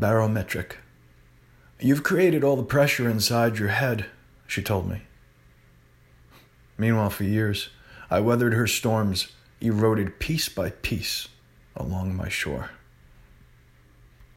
barometric. You've created all the pressure inside your head, she told me. Meanwhile, for years, I weathered her storms, eroded piece by piece along my shore.